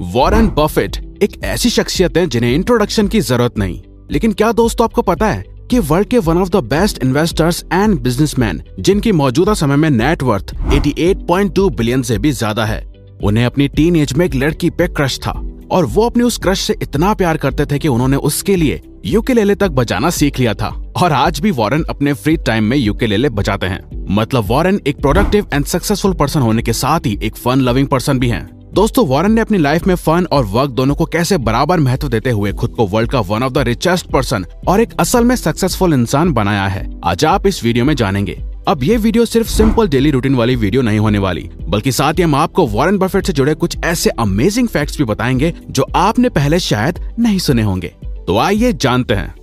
Warren Buffett एक ऐसी शख्सियत है जिन्हें इंट्रोडक्शन की ज़रूरत नहीं। लेकिन क्या दोस्तों आपको पता है कि वर्ल्ड के one of the best investors and businessman जिनकी मौजूदा समय में नेटवर्थ 88.2 बिलियन से भी ज़्यादा है, उन्हें अपनी टीन एज में एक लड़की पे क्रश था। और वो अपने उस क्रश से इतना प्यार करते थे कि उन्होंने उसके लिए यूकेलेले तक बजाना सीख लिया था। और आज भी वॉरेन अपने फ्री टाइम में यूकेलेले बजाते हैं। मतलब वॉरेन एक प्रोडक्टिव एंड सक्सेसफुल पर्सन होने के साथ ही एक फन लविंग पर्सन भी हैं। दोस्तों वॉरेन ने अपनी लाइफ में फन और वर्क दोनों को कैसे बराबर महत्व देते हुए खुद को वर्ल्ड का one of the richest person और एक असल में सक्सेसफुल इंसान बनाया है आज आप इस वीडियो में जानेंगे। अब ये वीडियो सिर्फ़ सिंपल डेली रूटीन वाली वीडियो नहीं होने वाली बल्कि साथ ही हम आपको वॉरेन बफेट से जुड़े कुछ ऐसे अमेजिंग फैक्ट्स भी बताएँगे जो आपने पहले शायद नहीं सुने होंगे। तो आइए जानते हैं।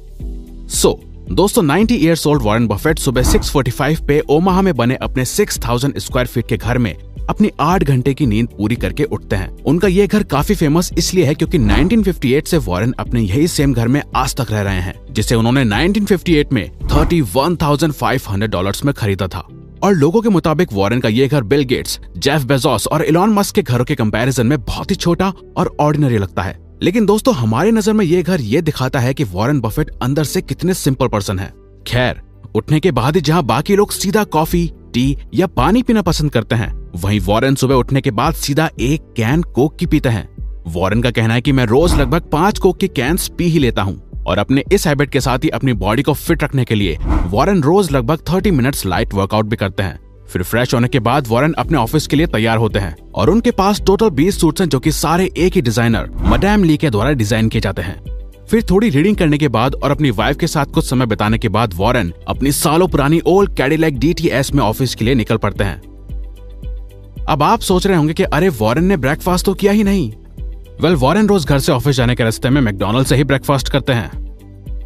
सो so, दोस्तों 90 इयर्स ओल्ड वॉरेन बफेट सुबह 6:45 पे ओमाहा में बने अपने 6000 स्क्वायर फीट के घर में अपनी आठ घंटे की नींद पूरी करके उठते हैं। उनका ये घर काफ़ी फ़ेमस इसलिए है क्योंकि 1958 से वॉरेन अपने यही सेम घर में आज तक रह रहे हैं जिसे उन्होंने 1958 में 31,500 डॉलर्स में खरीदा था। और लोगों के मुताबिक वॉरेन का ये घर बिल गेट्स जेफ बेजोस और इलॉन मस्क के घरों के कंपैरिजन में बहुत ही छोटा और ऑर्डिनरी लगता है। लेकिन दोस्तों हमारी नज़र में ये घर ये दिखाता है कि वॉरेन बफेट अंदर से कितने सिंपल पर्सन है। खैर उठने के बाद ही जहाँ बाकी लोग सीधा कॉफ़ी टी या पानी पीना पसंद करते हैं वहीं वॉरेन सुबह उठने के बाद सीधा एक कैन कोक की पीते हैं। वॉरेन का कहना है कि मैं रोज लगभग पाँच कोक के कैंस पी ही लेता हूँ और अपने इस हैबिट के साथ ही अपनी बॉडी को फिट रखने के लिए वॉरेन रोज लगभग थर्टी मिनट्स लाइट वर्कआउट भी करते हैं। फिर फ्रेश होने के बाद वॉरेन अपने ऑफ़िस के लिए तैयार होते हैं और उनके पास टोटल बीस सूट्स हैं जो कि सारे एक ही डिज़ाइनर मडैम ली के द्वारा डिज़ाइन किए जाते हैं। फिर थोड़ी रीडिंग करने के बाद और अपनी वाइफ के साथ कुछ समय बिताने के बाद वॉरेन अपनी सालों पुरानी ओल्ड कैडिलैक डीटीएस में ऑफ़िस के लिए निकल पड़ते हैं। अब आप सोच रहे होंगे कि अरे वॉरेन ने ब्रेकफास्ट तो किया ही नहीं। वेल वॉरेन रोज घर से ऑफ़िस जाने के रास्ते में मैकडोनल्ड से ही ब्रेकफास्ट करते हैं।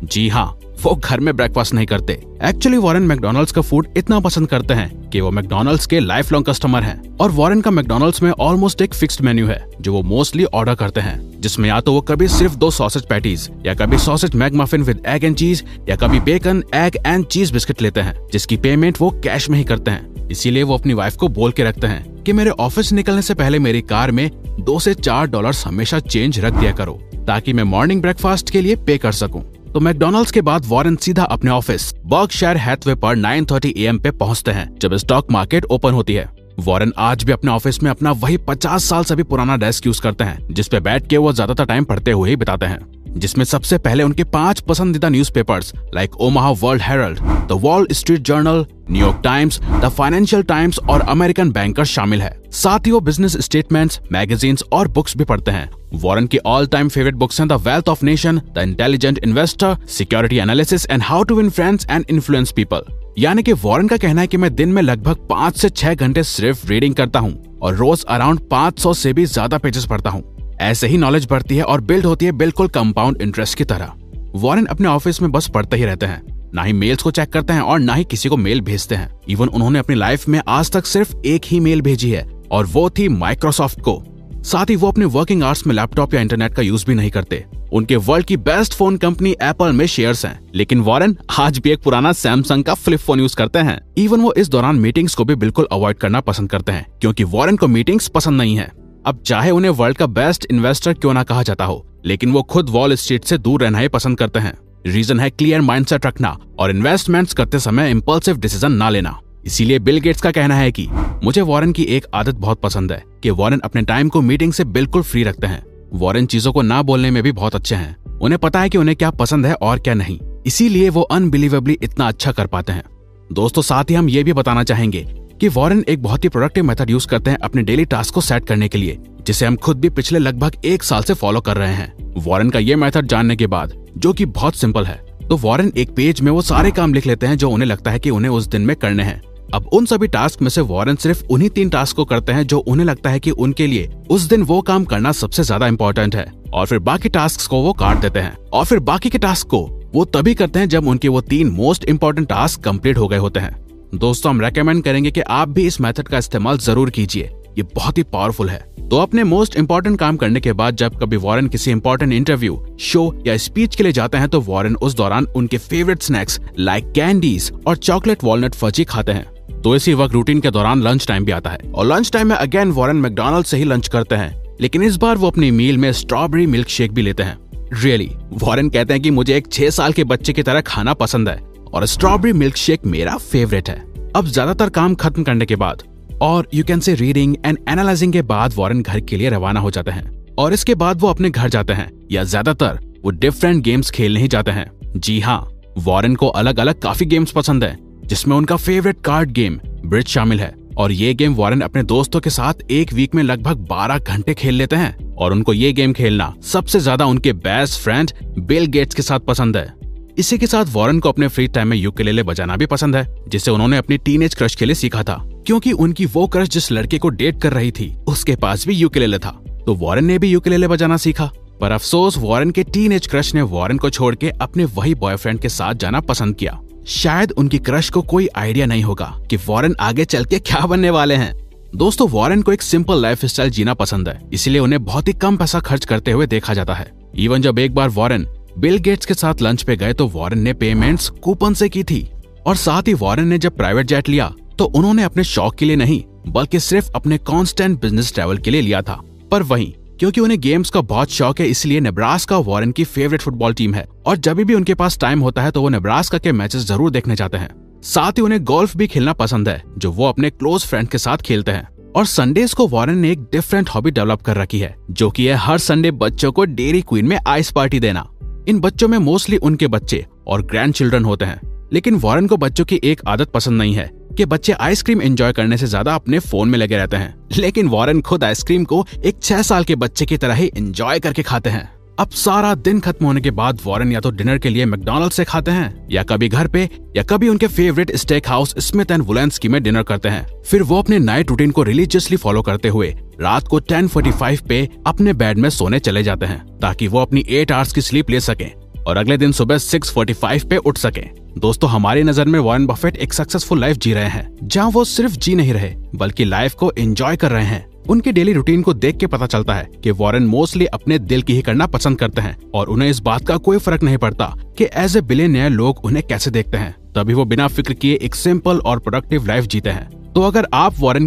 जी हाँ वो घर में ब्रेकफास्ट नहीं करते। एक्चुअली वॉरेन मैकडोनल्ड्स का फ़ूड इतना पसंद करते हैं कि वो मैकडोनल्ड्स के लाइफ लॉन्ग कस्टमर हैं। और वॉरेन का मैकडोनल्ड्स में ऑलमोस्ट एक फिक्स्ड मेन्यू है, जो वो मोस्टली ऑर्डर करते हैं। जिसमें या तो वो कभी सिर्फ़ दो सॉसेज पैटीज या कभी sausage McMuffin with egg and cheese या कभी bacon egg and cheese biscuit लेते हैं, जिसकी पेमेंट वो कैश में ही करते हैं। इसीलिए वो अपनी वाइफ को बोल के रखते हैं। कि मेरे ऑफ़िस निकलने से पहले मेरी कार में दो से चार डॉलर हमेशा चेंज रख दिया करो, ताकि मैं मॉर्निंग ब्रेकफास्ट के लिए पे कर सकूँ। तो मैकडोनल्ड्स के बाद वॉरेन सीधा अपने ऑफ़िस बर्कशायर हैथवे पर 9:30 एएम पे पहुँचते हैं, जब स्टॉक मार्केट ओपन होती है। वॉरेन आज भी अपने ऑफ़िस में अपना वही 50 साल से भी पुराना डेस्क यूज़ करते हैं जिसपे बैठ के वो ज़्यादातर टाइम पढ़ते हुए ही बिताते हैं। जिसमें सबसे पहले उनके पाँच पसंदीदा newspapers like Omaha World Herald the Wall Street Journal New York Times the Financial Times और अमेरिकन बैंकर शामिल है। साथ ही वो बिज़नेस स्टेटमेंट्स मैगजीन्स और बुक्स भी पढ़ते हैं। वॉरेन की ऑल टाइम फेवरेट बुक्स हैं the wealth of nation the intelligent investor security analysis and how to win friends and influence people यानी कि वॉरेन का कहना है कि मैं दिन में लगभग पाँच से छह घंटे सिर्फ़ रीडिंग करता हूँ और रोज अराउंड 500 से भी ज़्यादा पेजेस पढ़ता हूँ। ऐसे ही नॉलेज बढ़ती है और बिल्ड होती है बिल्कुल कंपाउंड इंटरेस्ट की तरह। वॉरेन अपने ऑफ़िस में बस पढ़ते ही रहते हैं। ना ही मेल्स को चेक करते हैं और ना ही किसी को मेल भेजते हैं। इवन उन्होंने अपनी लाइफ में आज तक सिर्फ़ एक ही मेल भेजी है और वो थी माइक्रोसॉफ्ट को। साथ ही वो अपने वर्किंग आवर्स में लैपटॉप या इंटरनेट का यूज़ भी नहीं करते। उनके वर्ल्ड की बेस्ट फ़ोन कंपनी एप्पल में शेयर्स हैं। लेकिन वॉरेन आज भी एक पुराना सैमसंग का फ्लिप फ़ोन यूज़ करते हैं। इवन वो इस दौरान मीटिंग्स को भी बिल्कुल अवॉइड करना पसंद करते हैं, क्योंकि वॉरेन को मीटिंग्स पसंद नहीं है। अब चाहे उन्हें वर्ल्ड का बेस्ट इन्वेस्टर क्यों ना कहा जाता हो, लेकिन वो खुद वॉल स्ट्रीट से दूर रहना ही पसंद करते हैं। रीजन है क्लियर माइंडसेट रखना और इन्वेस्टमेंट्स करते समय इम्पल्सिव डिसीज़न ना लेना। इसीलिए बिल गेट्स का कहना है कि मुझे वॉरेन की एक आदत बहुत पसंद है कि वॉरेन अपने टाइम को मीटिंग से बिल्कुल फ्री रखते हैं। वॉरेन चीज़ों को ना बोलने में भी बहुत अच्छे हैं। उन्हें पता है कि उन्हें क्या पसंद है और क्या नहीं। इसीलिए वो अनबिलीवेबली इतना अच्छा कर पाते हैं। दोस्तों, साथ ही हम ये भी बताना चाहेंगे कि वॉरेन एक बहुत ही प्रोडक्टिव मेथड यूज़ करते हैं अपने डेली टास्क को सेट करने के लिए, जिसे हम खुद भी पिछले लगभग एक साल से फॉलो कर रहे हैं। वॉरेन का ये मेथड जानने के बाद, जो कि बहुत सिंपल है तो वॉरेन एक पेज में वो सारे काम लिख लेते हैं जो उन्हें लगता है कि उन्हें उस दिन में करने हैं। अब उन सभी टास्क में से वॉरेन सिर्फ़ उन्हीं तीन टास्क को करते हैं जो उन्हें लगता है कि उनके लिए उस दिन वो काम करना सबसे ज़्यादा इम्पोर्टेंट है। और फिर बाकी टास्क को वो काट देते हैं। और फिर बाकी के टास्क को वो तभी करते हैं जब उनके वो तीन मोस्ट इम्पोर्टेंट टास्क कंप्लीट हो गए होते हैं। दोस्तों, हम रेकमेंड करेंगे कि आप भी इस मेथड का इस्तेमाल ज़रूर कीजिए। ये बहुत ही पावरफुल है। तो अपने मोस्ट इम्पोर्टेंट काम करने के बाद जब कभी वॉरेन किसी इम्पोर्टेंट इंटरव्यू शो या स्पीच के लिए जाते हैं तो वॉरेन उस दौरान उनके फेवरेट स्नैक्स लाइक कैंडीज और चॉकलेट वॉलनट फर्जी खाते हैं। तो इसी वक्त रूटीन के दौरान लंच टाइम भी आता है। और लंच टाइम में अगेन वॉरेन मैकडोनल्ड से ही लंच करते हैं। लेकिन इस बार वो अपनी मील में स्ट्रॉबेरी मिल्क शेक भी लेते हैं। रियली वॉरेन कहते हैं कि मुझे एक छह साल के बच्चे की तरह खाना पसंद है। और स्ट्रॉबेरी मिल्क शेक मेरा फेवरेट है। अब ज़्यादातर काम खत्म करने के बाद और you can say reading and analysing के बाद वॉरेन घर के लिए रवाना हो जाते हैं। और इसके बाद वो अपने घर जाते हैं, या ज़्यादातर वो डिफरेंट गेम्स खेलने ही जाते हैं। जी हाँ वॉरेन को अलग अलग काफ़ी गेम्स पसंद है, जिसमें उनका फेवरेट कार्ड गेम ब्रिज शामिल है। और ये गेम वॉरेन अपने दोस्तों के साथ एक वीक में लगभग 12 घंटे खेल लेते हैं। और उनको ये गेम खेलना सबसे ज़्यादा उनके बेस्ट फ्रेंड बिल गेट्स के साथ पसंद है। इसी के साथ वॉरेन को अपने फ्री टाइम में यूकेलेले बजाना भी पसंद है, जिसे उन्होंने अपनी टीनेज क्रश के लिए सीखा था। क्योंकि उनकी वो क्रश जिस लड़के को डेट कर रही थी, उसके पास भी यूकेलेले था। तो वॉरेन ने भी यूकेलेले बजाना सीखा। पर अफसोस, वॉरन के टीनेज क्रश ने वॉरन को छोड़ के अपने वही बॉयफ्रेंड के साथ जाना पसंद किया। शायद उनकी क्रश को कोई आइडिया नहीं होगा कि वॉरन आगे चल के क्या बनने वाले हैं। दोस्तों, वॉरेन को एक सिंपल लाइफ जीना पसंद है, इसलिए उन्हें बहुत ही कम पैसा खर्च करते हुए देखा जाता है। इवन जब एक बार वॉरेन बिल गेट्स के साथ लंच पे गए तो वॉरेन ने पेमेंट्स कूपन से की थी। और साथ ही वॉरेन ने जब प्राइवेट जेट लिया तो उन्होंने अपने शौक के लिए नहीं, बल्कि सिर्फ़ अपने कॉन्स्टेंट बिज़नेस ट्रेवल के लिए लिया था। पर वहीं, क्योंकि उन्हें गेम्स का बहुत शौक है, इसलिए नेब्रास्का वॉरेन की फेवरेट फुटबॉल टीम है। और जब भी उनके पास टाइम होता है तो वो नेब्रास्का के मैचेस ज़रूर देखने जाते हैं। साथ ही उन्हें गोल्फ भी खेलना पसंद है, जो वो अपने क्लोज फ्रेंड के साथ खेलते हैं। और संडेज को वॉरेन ने एक डिफरेंट हॉबी डेवलप कर रखी है, जो कि है हर संडे बच्चों को डेरी क्वीन में आइस पार्टी देना। इन बच्चों में मोस्टली उनके बच्चे और ग्रैंड चिल्ड्रन होते हैं। लेकिन वॉरन को बच्चों की एक आदत पसंद नहीं है कि बच्चे आइसक्रीम एंजॉय करने से ज़्यादा अपने फ़ोन में लगे रहते हैं। लेकिन वॉरन खुद आइसक्रीम को एक छह साल के बच्चे की तरह ही एंजॉय करके खाते हैं। अब सारा दिन खत्म होने के बाद वॉरेन या तो डिनर के लिए मैकडोनल्ड से खाते हैं, या कभी घर पे, या कभी उनके favourite steak house Smith and Wollensky में डिनर करते हैं। फिर वो अपने नाइट रूटीन को रिलीजियसली फॉलो करते हुए रात को 10:45 पे अपने बेड में सोने चले जाते हैं, ताकि वो अपनी एट आवर्स की स्लीप ले सके और अगले दिन सुबह 6:45 पे उठ सके। दोस्तों, हमारी नज़र में वॉरेन बफेट एक सक्सेसफुल लाइफ जी रहे हैं, जहाँ वो सिर्फ़ जी नहीं रहे, बल्कि लाइफ को एंजॉय कर रहे हैं। उनके डेली रूटीन को देख के पता चलता है कि वॉरेन मोस्टली अपने दिल की ही करना पसंद करते हैं और उन्हें इस बात का कोई फ़र्क नहीं पड़ता कि एज ए बिलियनियर लोग उन्हें कैसे देखते हैं। तभी वो बिना फ़िक्र किए एक सिंपल और प्रोडक्टिव लाइफ जीते हैं। तो अगर आप वॉरेन